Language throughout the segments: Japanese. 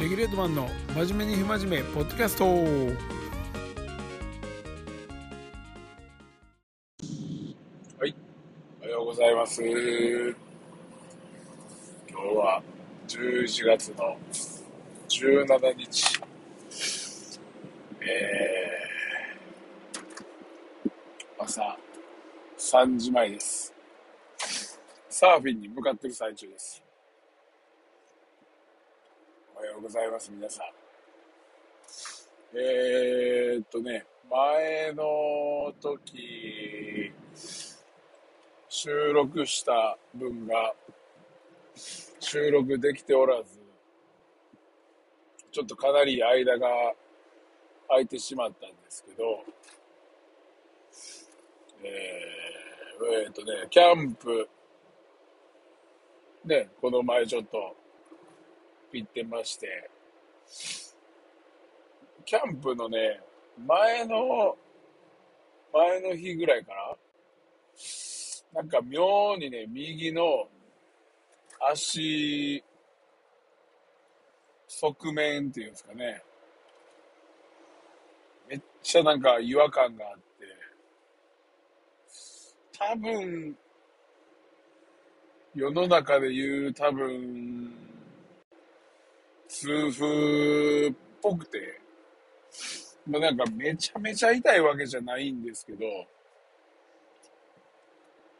レギュレートマンの真面目に不真面目ポッドキャスト。はい。おはようございます。今日は11月の17日。えー、朝3時前です。サーフィンに向かってる最中です。ようございます、皆さん。えー、っとね、前の時、収録した分が収録できておらず、ちょっとかなり間が空いてしまったんですけど、えー、えー、っとね、キャンプ、ね、この前ちょっと行ってまして、キャンプのね、前の、前の日ぐらいかな。なんか妙にね、右の足、側面っていうんですかね。めっちゃなんか違和感があって、多分、世の中で言う多分、痛風っぽくて、まあ、なんかめちゃめちゃ痛いわけじゃないんですけど、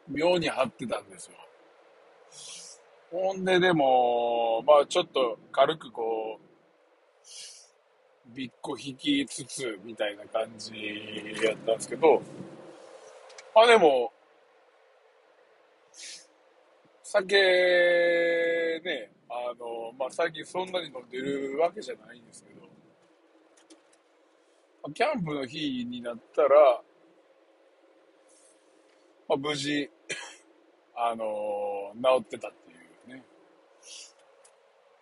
妙に張ってたんですよ。ほんででも、まあちょっと軽くこう、びっこ引きつつみたいな感じやったんですけど、まあでも、酒ね、あの、まあ、最近そんなに飲んでるわけじゃないんですけど、キャンプの日になったら、まあ、無事、あの治ってたっていうね。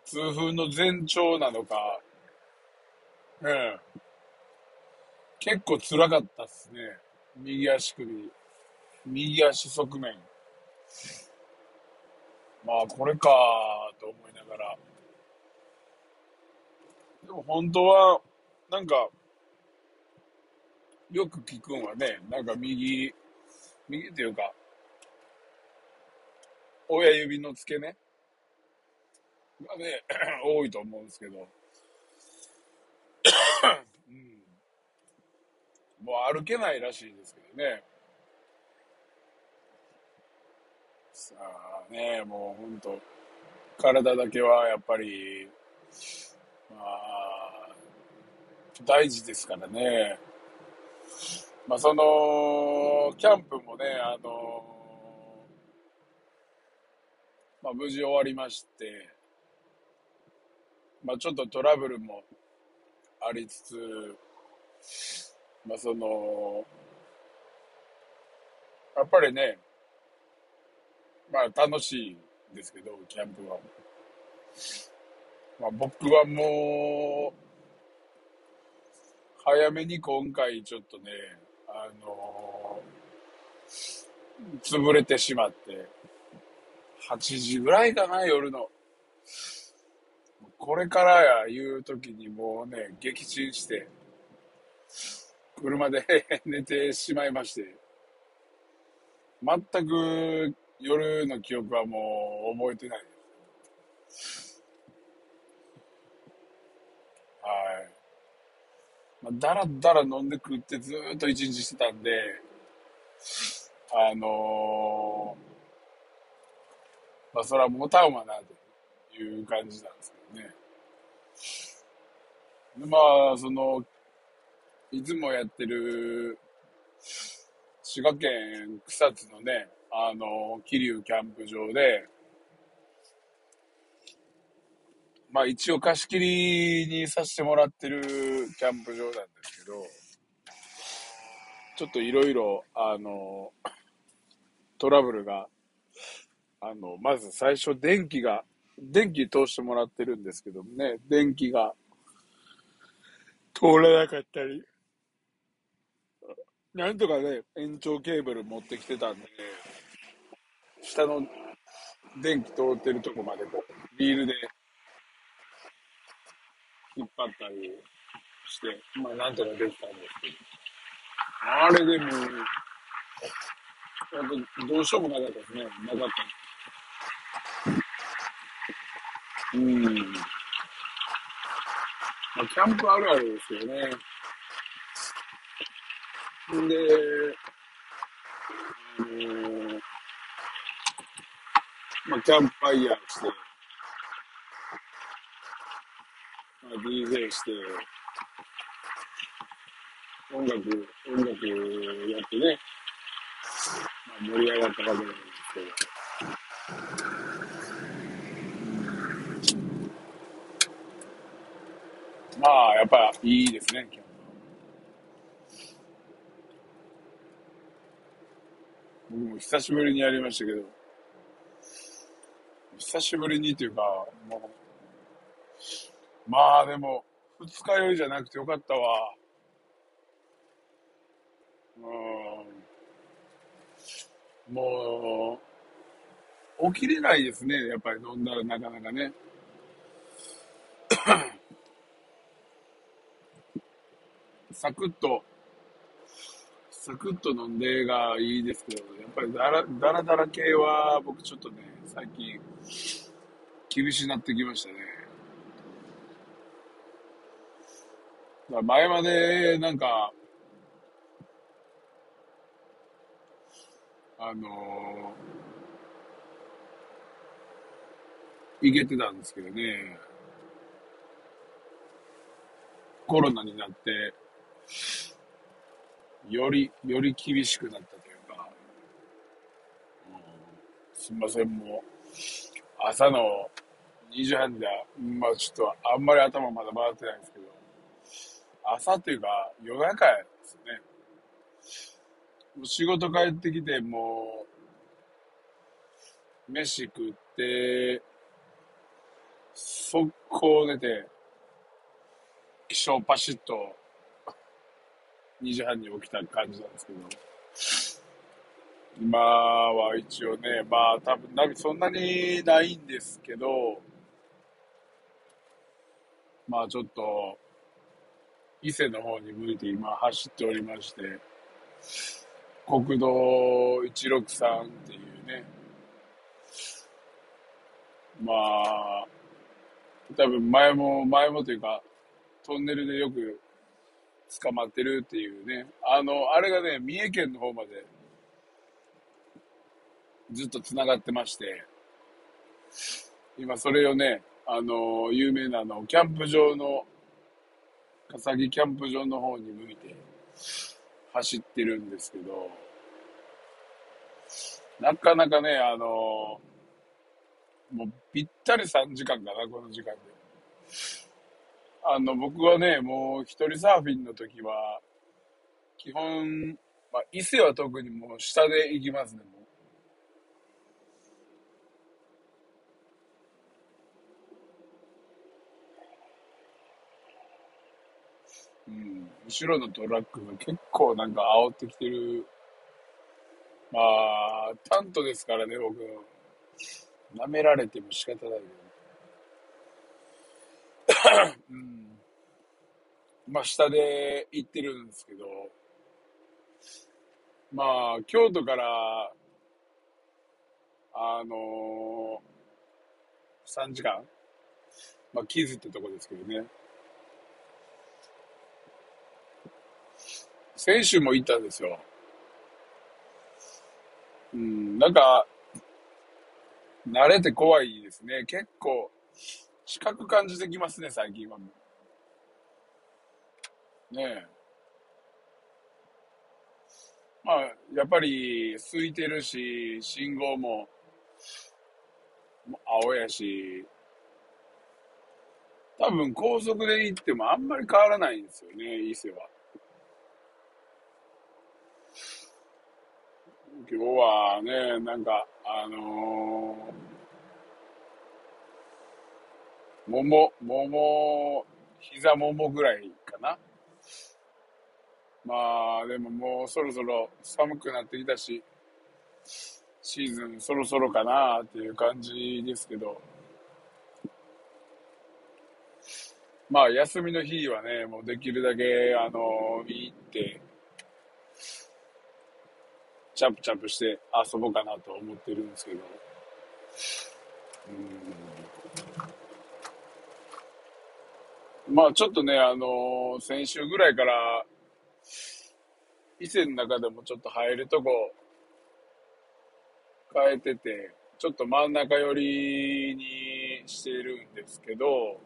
痛風の前兆なのか、うん。結構辛かったっすね。右足首、右足側面。まあ、これかと思いながら。でも本当は、なんか、よく聞くんはね、なんか右、右っていうか、親指の付け根？がね、多いと思うんですけど、うん、もう歩けないらしいですけどね。さあね、もう本当体だけはやっぱり、まあ、大事ですからね。まあその、キャンプもね、あの、まあ無事終わりまして、まあちょっとトラブルもありつつ、まあその、やっぱりね、まあ楽しいですけど、キャンプは。まあ僕はもう、早めに今回ちょっとね、あのー、潰れてしまって、8時ぐらいかな、夜の。これからや言う時にもうね、撃沈して、車で 寝てしまいまして、全く夜の記憶はもう覚えてないです。はい。まあ、だらだら飲んで食ってずっと一日してたんで、あのー、まあ、それはもたんわな、という感じなんですけどね。まあ、その、いつもやってる、滋賀県草津のね、あの、桐生キャンプ場で、まあ一応貸し切りにさせてもらってるキャンプ場なんですけど、ちょっといろいろ、あの、トラブルが、あの、まず最初電気が、電気通してもらってるんですけどもね、電気が通らなかったり、なんとかね、延長ケーブル持ってきてたんで、ね、下の電気通ってるとこまでこう、リールで引っ張ったりして、まあなんとかできたんですけど、あれでも、やっぱどうしようもなかったですね。なかった。うん。まあ、キャンプあるあるですよね。んで、あのー、まあ、キャンプファイヤーして、まあ、DJ して、音楽、音楽やってね、まあ、盛り上がったわけなんですけど。まあ、やっぱいいですね、キャンプ。僕も久しぶりにやりましたけど、久しぶりにというか、もう、まあでも、二日酔いじゃなくてよかったわ。うん。もう、起きれないですね。やっぱり飲んだらなかなかね。サクッと、サクッと飲んでがいいですけど、やっぱりだらだらだら系は僕ちょっとね、最近厳しくなってきましたね。前までなんかあのー、いけてたんですけどね、コロナになって、より、より厳しくなったというか、うん、すみません、もう、朝の2時半で、まあちょっとあんまり頭まだ回ってないんですけど、朝というか夜中ですよね。仕事帰ってきて、もう、飯食って、速攻出て、起床パシッと、2時半に起きた感じなんですけど、今は一応ね、まあ多分、ナビそんなにないんですけど、まあちょっと、伊勢の方に向いて今走っておりまして、国道163っていうね、まあ、多分前も、前もというか、トンネルでよく捕まってるっていうね、あの、あれがね、三重県の方までずっと繋がってまして、今それをね、あの、有名なあの、キャンプ場の、笠木キャンプ場の方に向いて、走ってるんですけど、なかなかね、あのもうぴったり3時間かな、この時間で。あの、僕はね、もう一人サーフィンの時は、基本、まあ、伊勢は特にもう下で行きますね、もう。うん、後ろのトラックが結構なんか煽ってきてる。まあ、タントですからね、僕。舐められても仕方ないけど。うん。まあ、下で行ってるんですけど、まあ、京都から、あのー、3時間まあ、キズってとこですけどね。先週も行ったんですよ。うん、なんか、慣れて怖いですね。結構、近く感じてきますね、最近は。ねえ。まあ、やっぱり、空いてるし、信号も、青やし、多分高速で行ってもあんまり変わらないんですよね、伊勢は。今日はね、なんか、あのー、もも、もも、膝ももぐらいかな。まあ、でももうそろそろ寒くなってきたし、シーズンそろそろかなっていう感じですけど、まあ、休みの日はね、もうできるだけ、あの、見行って、チャプチャプして遊ぼうかなと思ってるんですけど、うん。まあ、ちょっとね、あの、先週ぐらいから、伊勢の中でもちょっと入るとこ変えてて、ちょっと真ん中寄りにしてるんですけど、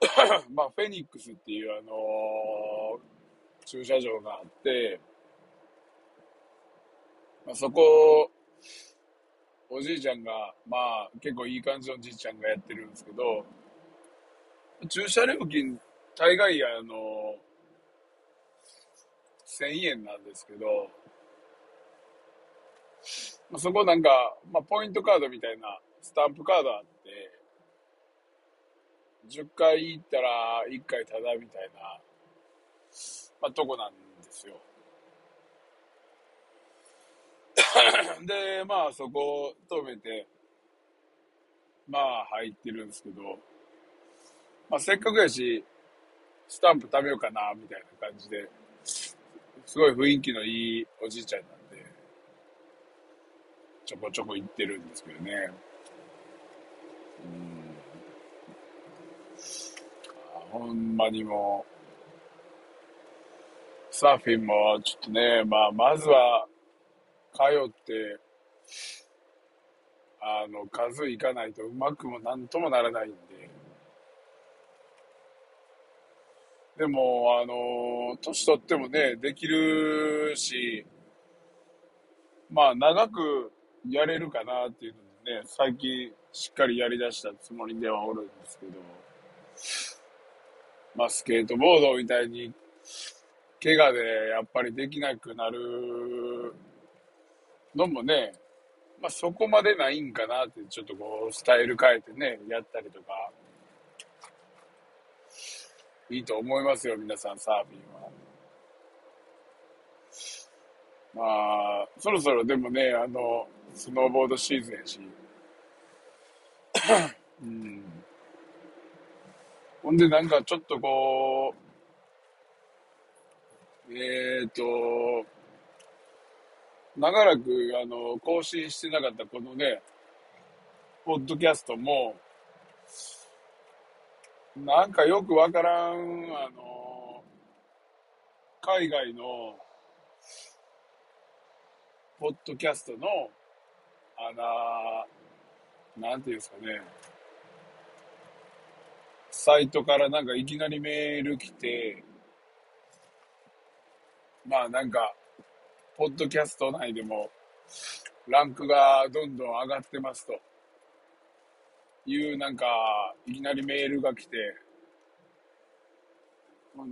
まあ、フェニックスっていう、あのー、駐車場があって、まあ、そこ、おじいちゃんが、まあ、結構いい感じのおじいちゃんがやってるんですけど、駐車料金、大概、あの、1000円なんですけど、まあ、そこなんか、まあ、ポイントカードみたいなスタンプカードあって、10回行ったら1回タダみたいな、まあ、とこなんですよ。で、まあそこを止めて、まあ入ってるんですけど、まあせっかくやし、スタンプ食べようかな、みたいな感じで、すごい雰囲気のいいおじいちゃんなんで、ちょこちょこ行ってるんですけどね。うんほんまにもう、サーフィンもちょっとね、まあ、まずは、って、あの、数いかないとうまくもなんともならないんで。でも、あの、年取ってもね、できるし、まあ、長くやれるかなっていうのでね、最近しっかりやりだしたつもりではおるんですけど、まあ、スケートボードみたいに、怪我でやっぱりできなくなるのもね、まあ、そこまでないんかなって、ちょっとこう、スタイル変えてね、やったりとか、いいと思いますよ、皆さん、サーフィンは。まあ、そろそろでもね、あの、スノーボードシーズンやし、うん。ほんで、なんかちょっとこう、えっ、ー、と、長らく、あの、更新してなかったこのね、ポッドキャストも、なんかよくわからん、あの、海外の、ポッドキャストの、あな、なんていうんですかね、サイトからなんかいきなりメール来て、まあなんか、ポッドキャスト内でも、ランクがどんどん上がってますと。いうなんか、いきなりメールが来て、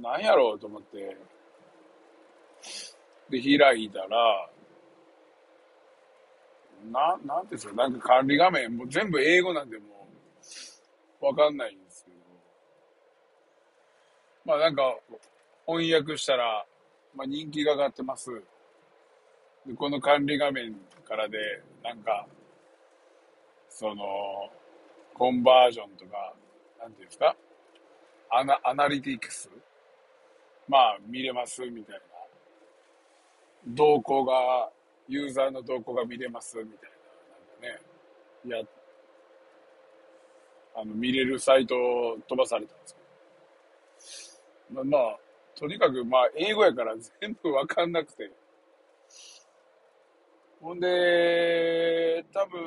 何やろうと思って、で、開いたら、な、なんていうんですか、なんか管理画面、もう全部英語なんでもう、わかんないんですけど、まあなんか、翻訳したら、まあ人気が上がってます。この管理画面からで、なんか、その、コンバージョンとか、なんていうんですか？アナ、アナリティクス？まあ見れますみたいな。動向が、ユーザーの動向が見れますみたいな。なんかね、いや、あの、見れるサイトを飛ばされたんですけど。まあ、まあ、とにかく、まあ、英語やから全部わかんなくて。ほんで、多分、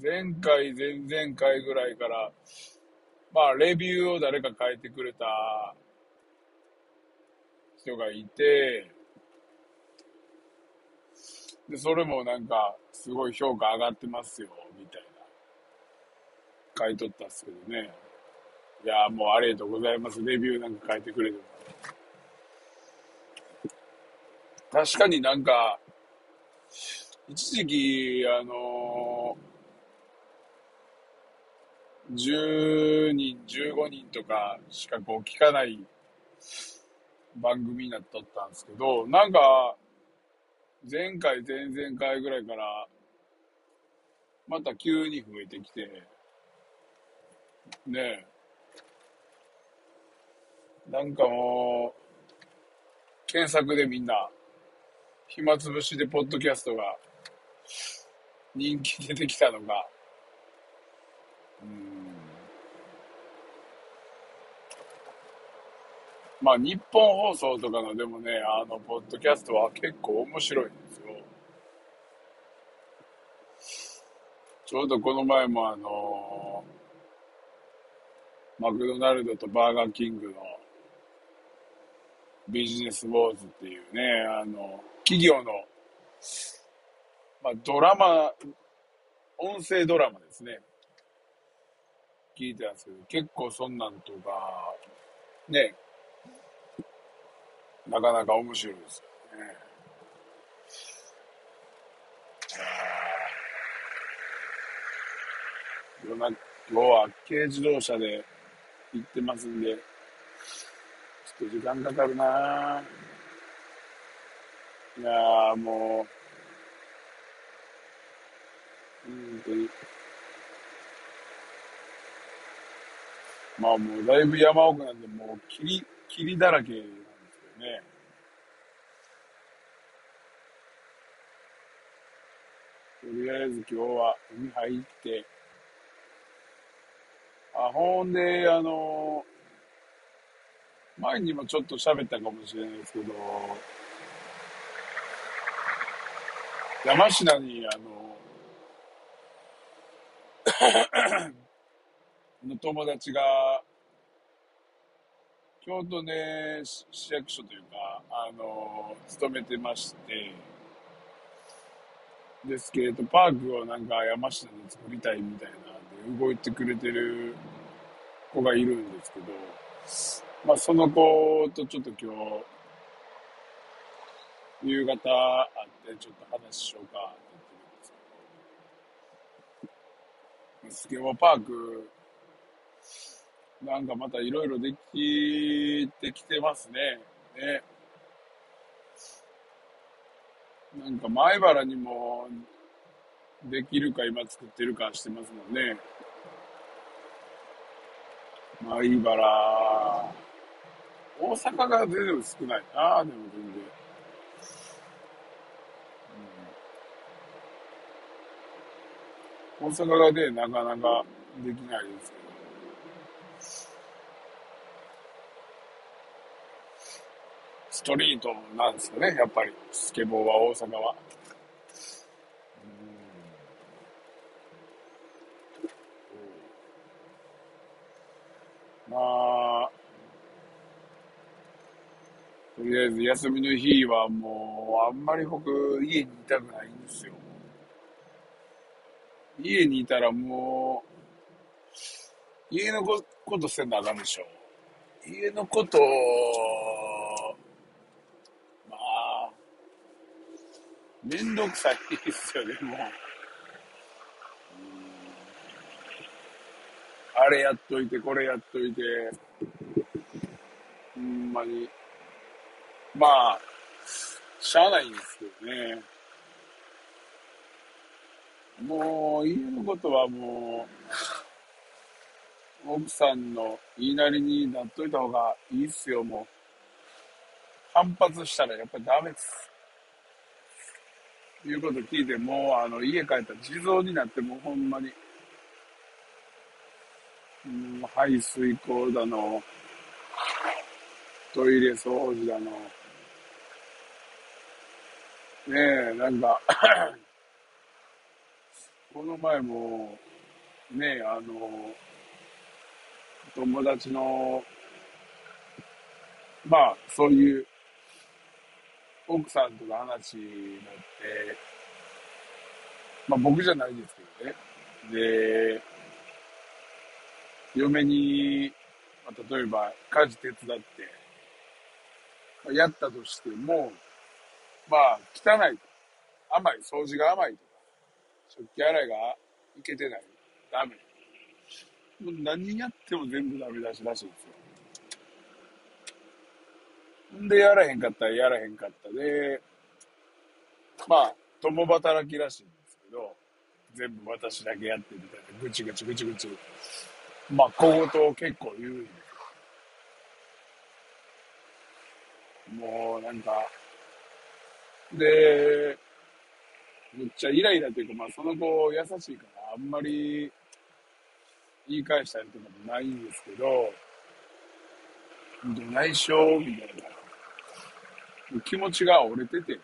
前回、前々回ぐらいから、まあ、レビューを誰か書いてくれた人がいて、で、それもなんか、すごい評価上がってますよ、みたいな、書いとったっすけどね。いやもうありがとうございます。レビューなんか書いてくれても。確かになんか、一時期、あのー、10人、15人とかしかこう聞かない番組になっとったんですけど、なんか、前回、前々回ぐらいから、また急に増えてきて、ねえ。なんかもう、検索でみんな、暇つぶしでポッドキャストが人気出てきたのが、うん。まあ、日本放送とかのでもね、あの、ポッドキャストは結構面白いんですよ。ちょうどこの前もあのマクドナルドとバーガーキングのビジネスウォーズっていうね、あの、企業の、まあ、ドラマ、音声ドラマですね。聞いてたんですけど、結構そんなんとか、ね、なかなか面白いですよね。今日は軽自動車で行ってますんで、と時間かかるないやもう、本当に。まあもうだいぶ山奥なんで、もう霧、霧だらけなんですけどね。とりあえず今日は海入って、あ、ほんで、あの、前にもちょっと喋ったかもしれないですけど、山科に、あの、の友達が、京都で市役所というか、あの、勤めてまして、ですけれど、パークをなんか山下に作りたいみたいなんで動いてくれてる子がいるんですけど、まあその子とちょっと今日、夕方会ってちょっと話しようかって言ってるんですけど、スケボーパーク、なんかまたいろいろできてきてますね。ね。なんか前原にもできるか今作ってるかしてますもんね。前原。大阪が全然少ないな、でも全然。うん、大阪がね、なかなかできないですけど。ストリートなんですよね、やっぱり。スケボーは大阪は。まあ、とりあえず休みの日はもう、あんまり僕、家にいたくないんですよ。家にいたらもう、家のことせんなあかんでしょ。家のことめんどくさいですよね、もう。あれやっといて、これやっといて、ほんまに。まあ、しゃあないんですけどね。もう、家のことはもう、奥さんの言いなりになっといた方がいいっすよ、もう。反発したらやっぱりダメです。いうこと聞いて、もうあの家帰ったら地蔵になってもうほんまに、うん、排水溝だの、トイレ掃除だの、ねえ、なんか この前も、ねえ、あの、友達の、まあ、そういう奥さんとの話になって、まあ僕じゃないですけどね。で、嫁に、まあ、例えば家事手伝って、やったとしても、まあ汚い、甘い、掃除が甘いとか、食器洗いがいけてない、ダメ。もう何やっても全部ダメ出しらしいんですよ。んで、やらへんかったらやらへんかったで、まあ、共働きらしいんですけど、全部私だけやってみたいな、ぐちぐちぐちぐち。まあ、小言を結構言うんで。もう、なんか、で、めっちゃイライラというか、まあ、その子優しいから、あんまり言い返したりとかもないんですけど、どないしょみたいな。気持ちが折れてて、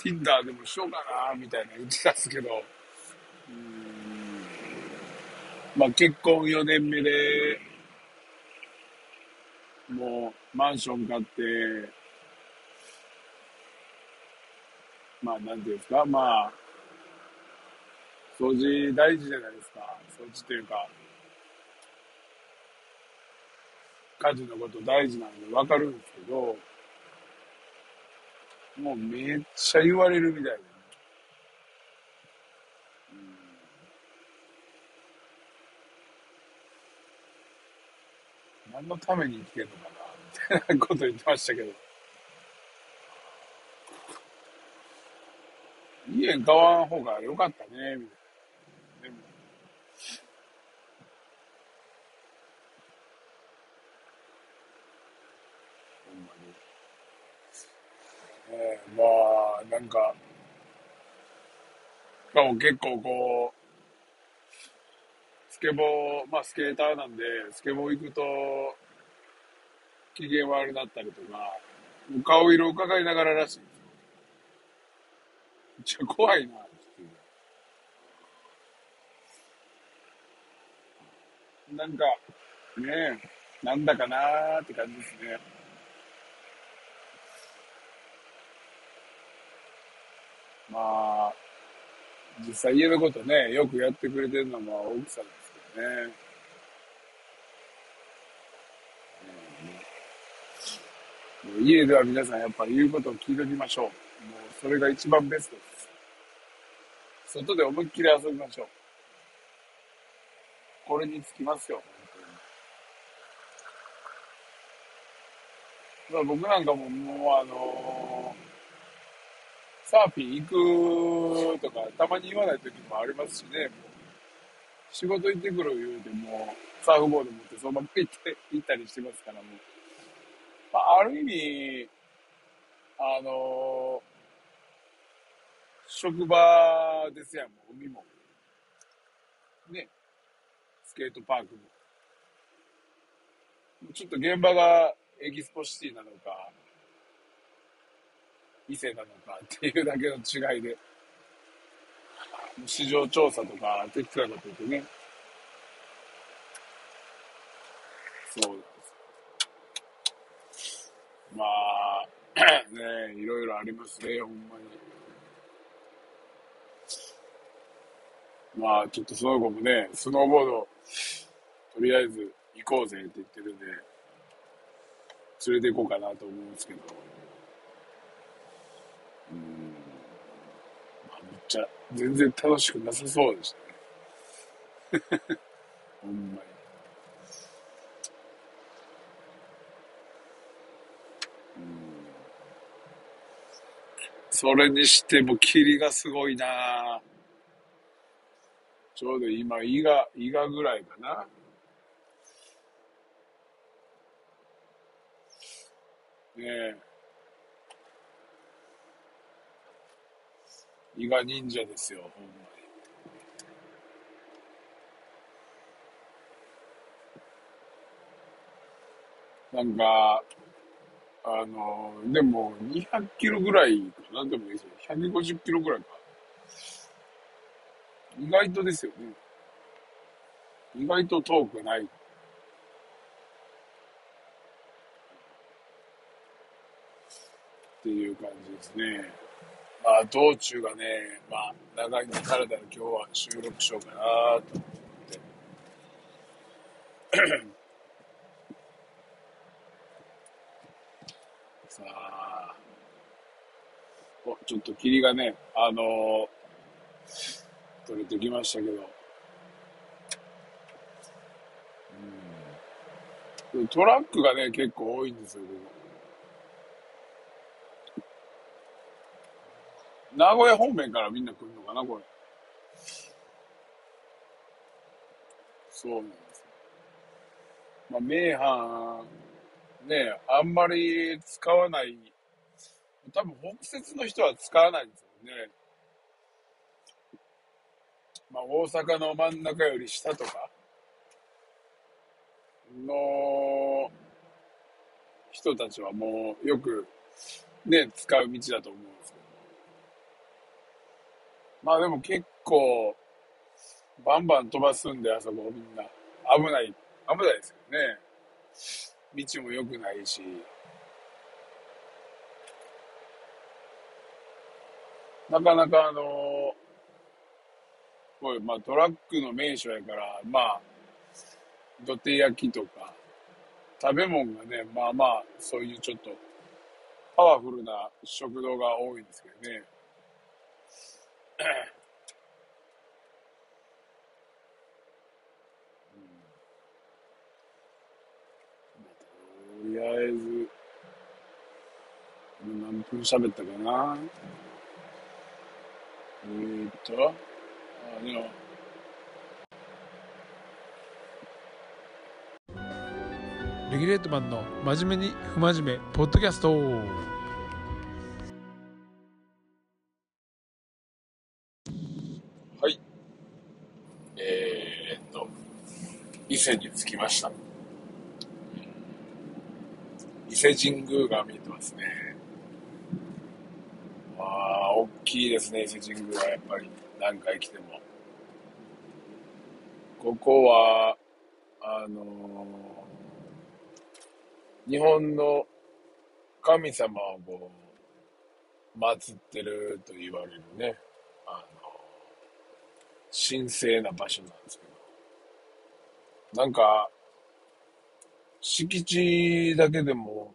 Tinder でもしようかな、みたいな言ってたんですけど、うん、まあ結婚4年目で、もうマンション買って、まあなんていうんですか、まあ、掃除大事じゃないですか。掃除というか、家事のこと大事なんでわかるんですけど、もうめっちゃ言われるみたいで、何のために生きてんのかなみたいなこと言ってましたけど。家買わん方が良かったね、みたいな。でもえー、まあ、なんか、しかも結構こう、ケボー、まあスケーターなんで、スケボー行くと、機嫌悪くなったりとか、顔色を伺いながららしい。めっちゃ怖いな、なんか、ねえ、なんだかなーって感じですね。まあ、実際家のことね、よくやってくれてるのは奥さんね。もう家では皆さんやっぱり言うことを聞いておきましょう。もうそれが一番ベストです。外で思いっきり遊びましょう。これにつきますよ、本当に。僕なんかももうあのーサーフィン行くとか、たまに言わない時もありますしね、もう仕事行ってくる言うても、サーフボード持ってそのまま行って、行ったりしてますから、もう。まあ、ある意味、あの、職場ですやん、もう海も。ね。スケートパークも。ちょっと現場がエキスポシティなのか、異性なのかっていうだけの違いで、市場調査とか適当なこと言ってね、そうです。まあ、ねいろいろありますね、ほんまに。まあ、ちょっとその子もね、スノーボード、とりあえず行こうぜって言ってるんで、連れて行こうかなと思うんですけど、ちゃ、全然楽しくなさそうでしたね。ほんまに。うん。それにしても霧がすごいなちょうど今、伊賀、伊賀ぐらいかな。ねえ。伊賀忍者ですよ、ほんまに。なんか、あの、でも200キロぐらいかな、でもいいですよ。150キロぐらいか。意外とですよね。意外と遠くない。っていう感じですね。まあ、道中がね、まあ、長いのからだら今日は収録しようかなと思って。さあ、お、ちょっと霧がね、あのー、取れてきましたけど、うん、トラックがね、結構多いんですよ、ここ。名古屋方面からみんな来るのかな、これ。そうなんです。まあ、名阪、ね、あんまり使わない、多分北節の人は使わないんですよね。まあ、大阪の真ん中より下とかの人たちはもうよくね、使う道だと思う。まあでも結構、バンバン飛ばすんで、あそこみんな。危ない、危ないですよね。道も良くないし。なかなかあのこういう、まあトラックの名所やから、まあ、土手焼きとか、食べ物がね、まあまあ、そういうちょっと、パワフルな食堂が多いんですけどね。とりあえず、何分喋ったかな。えー、っと、あでも、レギュレートマンの真面目に不真面目ポッドキャスト。伊勢に着きました。伊勢神宮が見えてますね。あ、大きいですね、伊勢神宮はやっぱり何回来ても。ここは、あのー日本の神様をこう、祀ってると言われるね、あの神聖な場所なんですけど、なんか、敷地だけでも、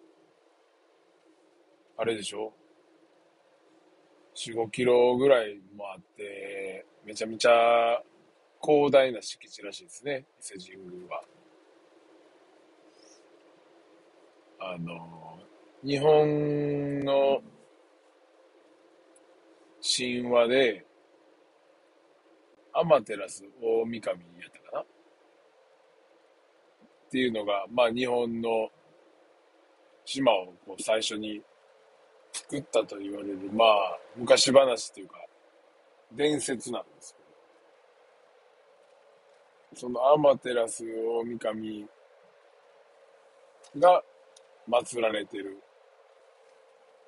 あれでしょ ?4、5キロぐらいもあって、めちゃめちゃ広大な敷地らしいですね、伊勢神宮は。あの、日本の神話で、アマテラス大神やったっていうのが、まあ日本の島をこう最初に作ったと言われる、まあ昔話っていうか、伝説なんですけど、そのアマテラス大神が祀られてる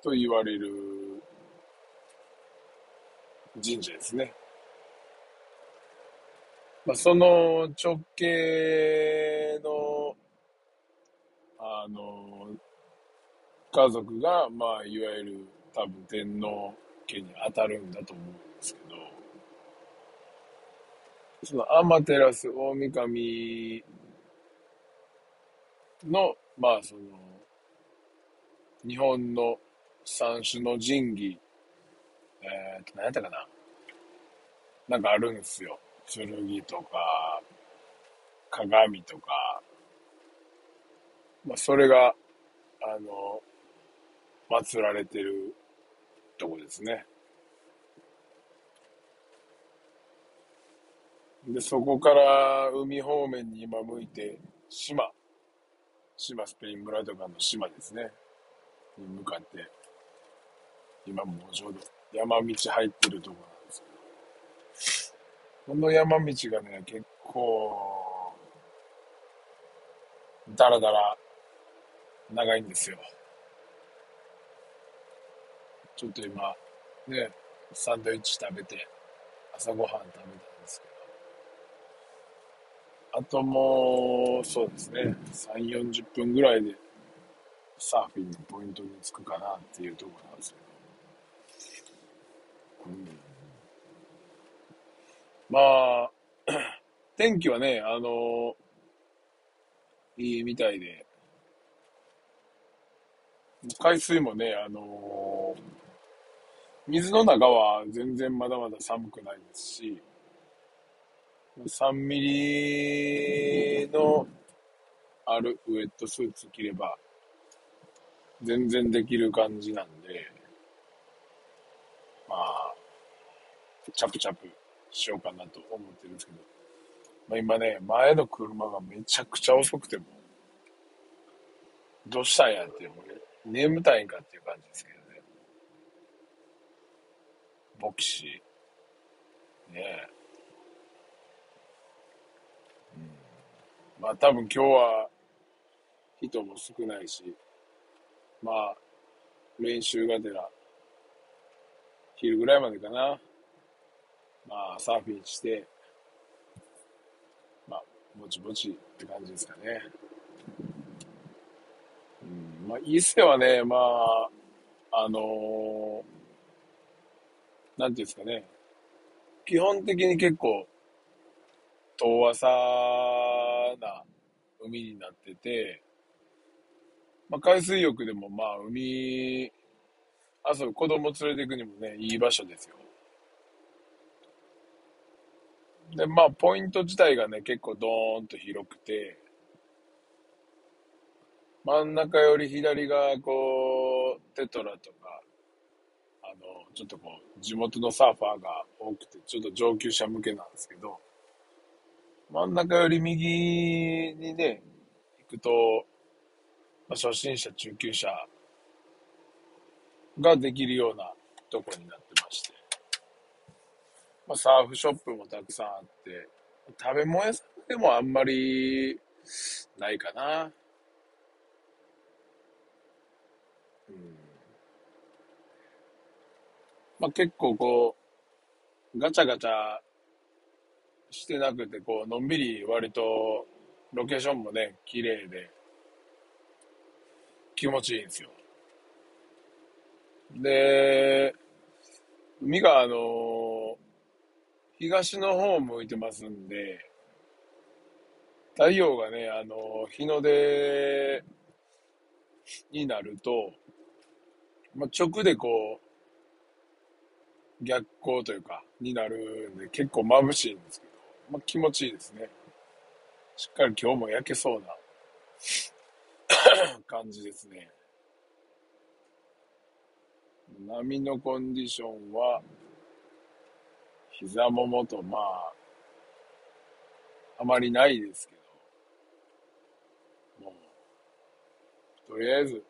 と言われる神社ですね。まあ、その直系の、あの、家族が、まあ、いわゆる多分天皇家に当たるんだと思うんですけど、そのアマテラス大神の、まあその、日本の三種の神器、えーと、何やったかな？なんかあるんですよ。剣とか、鏡とか、まあそれが、あの、祀られてるとこですね。で、そこから海方面に今向いて、島、島スペイン村とかの島ですね。に向かって、今もうちょうど山道入ってるとこなんですけど、この山道がね、結構、だらだら長いんですよ。ちょっと今、ね、サンドイッチ食べて、朝ごはん食べたんですけど、あともう、そうですね、3、40分ぐらいで、サーフィンのポイントに着くかなっていうところなんですけど。うん、まあ、天気はね、あのいいみたいで、海水もね、あの水の中は全然まだまだ寒くないですし、3ミリのあるウェットスーツ着れば、全然できる感じなんで、まあ、チャプチャプしようかなと思ってるんですけど、まあ、今ね、前の車がめちゃくちゃ遅くても、どうしたんやっていう、眠たいんかっていう感じですけどね。ボキシー。ねえ。うん。まあ多分今日は人も少ないし、まあ練習がてら、昼ぐらいまでかな。まあサーフィンして、まあぼちぼちって感じですかね。まあ、伊勢はね、まあ、あのー、なんていうんですかね、基本的に結構、遠浅な海になってて、まあ、海水浴でもまあ、海、遊ぶ子供連れて行くにもね、いい場所ですよ。で、まあ、ポイント自体がね、結構ドーンと広くて、真ん中より左がこうテトラとかあのちょっとこう地元のサーファーが多くてちょっと上級者向けなんですけど真ん中より右にね行くと、まあ、初心者中級者ができるようなとこになってまして、まあ、サーフショップもたくさんあって食べ物屋さんでもあんまりないかな。まあ、結構こう、ガチャガチャしてなくて、こう、のんびり割と、ロケーションもね、綺麗で、気持ちいいんですよ。で、海があの、東の方向いてますんで、太陽がね、あの、日の出になると、まあ、直でこう、逆光というか、になるんで、結構眩しいんですけど、まあ、気持ちいいですね。しっかり今日も焼けそうな 感じですね。波のコンディションは、膝ももと、まあ、あまりないですけど、もう、とりあえず、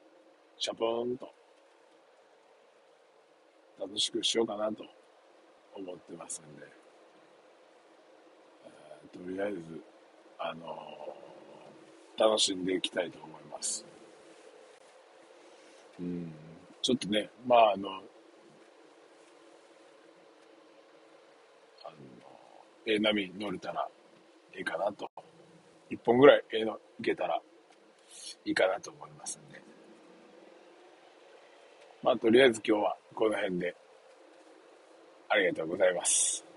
シャポーンと、楽しくしようかなと思ってますんで、えー、とりあえず、あのー、楽しんでいきたいと思います。うん、ちょっとね、まあ、あの、あの、ええ波乗れたらいいかなと。一本ぐらいええのいけたらいいかなと思いますんで。まあ、とりあえず今日はこの辺でありがとうございます。